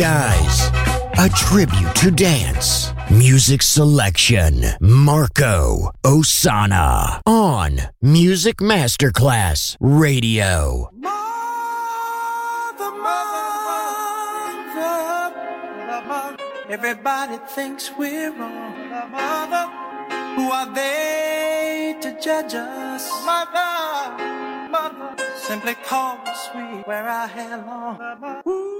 dies. A tribute to dance. Music selection. Marco Ossanna on Music Masterclass Radio. Everybody thinks we're wrong. Mother, who are they to judge us? Mother, mother, simply call me sweet where I hair long.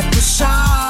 like the shine.